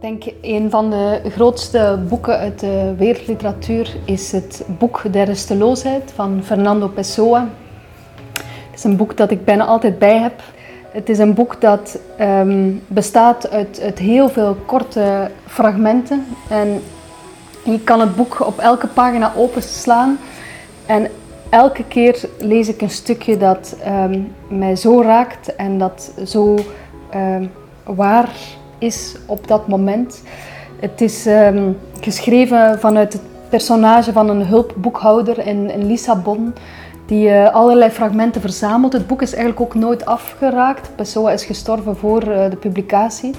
Ik denk een van de grootste boeken uit de wereldliteratuur is het boek Der Rusteloosheid van Fernando Pessoa. Het is een boek dat ik bijna altijd bij heb. Het is een boek dat ehm, bestaat uit, heel veel korte fragmenten. En je kan het boek op elke pagina openslaan. En elke keer lees ik een stukje dat ehm, mij zo raakt en dat zo ehm, waar is op dat moment. Het is ehm, geschreven vanuit het personage van een hulpboekhouder in, in Lissabon, die uh, allerlei fragmenten verzamelt. Het boek is eigenlijk ook nooit afgeraakt. Pessoa is gestorven voor uh, de publicatie.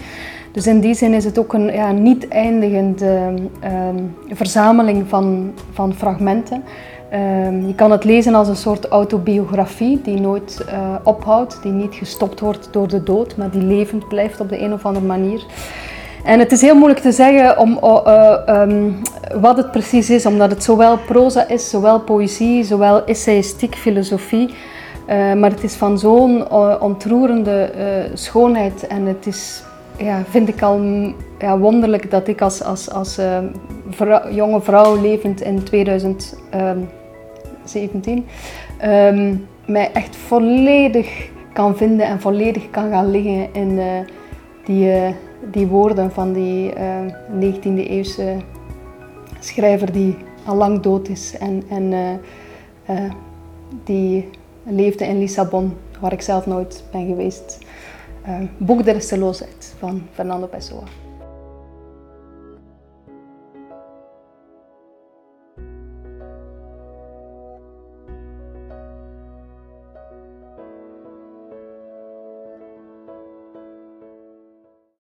Dus in die zin is het ook een ja, niet eindigende uh, verzameling van, van fragmenten. Ehm, je kan het lezen als een soort autobiografie die nooit uh, ophoudt, die niet gestopt wordt door de dood, maar die levend blijft op de een of andere manier. En het is heel moeilijk te zeggen om, uh, um, wat het precies is, omdat het zowel proza is, zowel poëzie, zowel essayistiek, filosofie. Uh, maar het is van zo'n ontroerende schoonheid en het is, ja, vind ik al ja, wonderlijk dat ik als, als, als jonge vrouw levend in 2000. 17, um, mij echt volledig kan vinden en volledig kan gaan liggen in uh, die, uh, die woorden van die uh, eh, 19e eeuwse schrijver die al lang dood is en, en die leefde in Lissabon, waar ik zelf nooit ben geweest. Boek der Resteloosheid van Fernando Pessoa.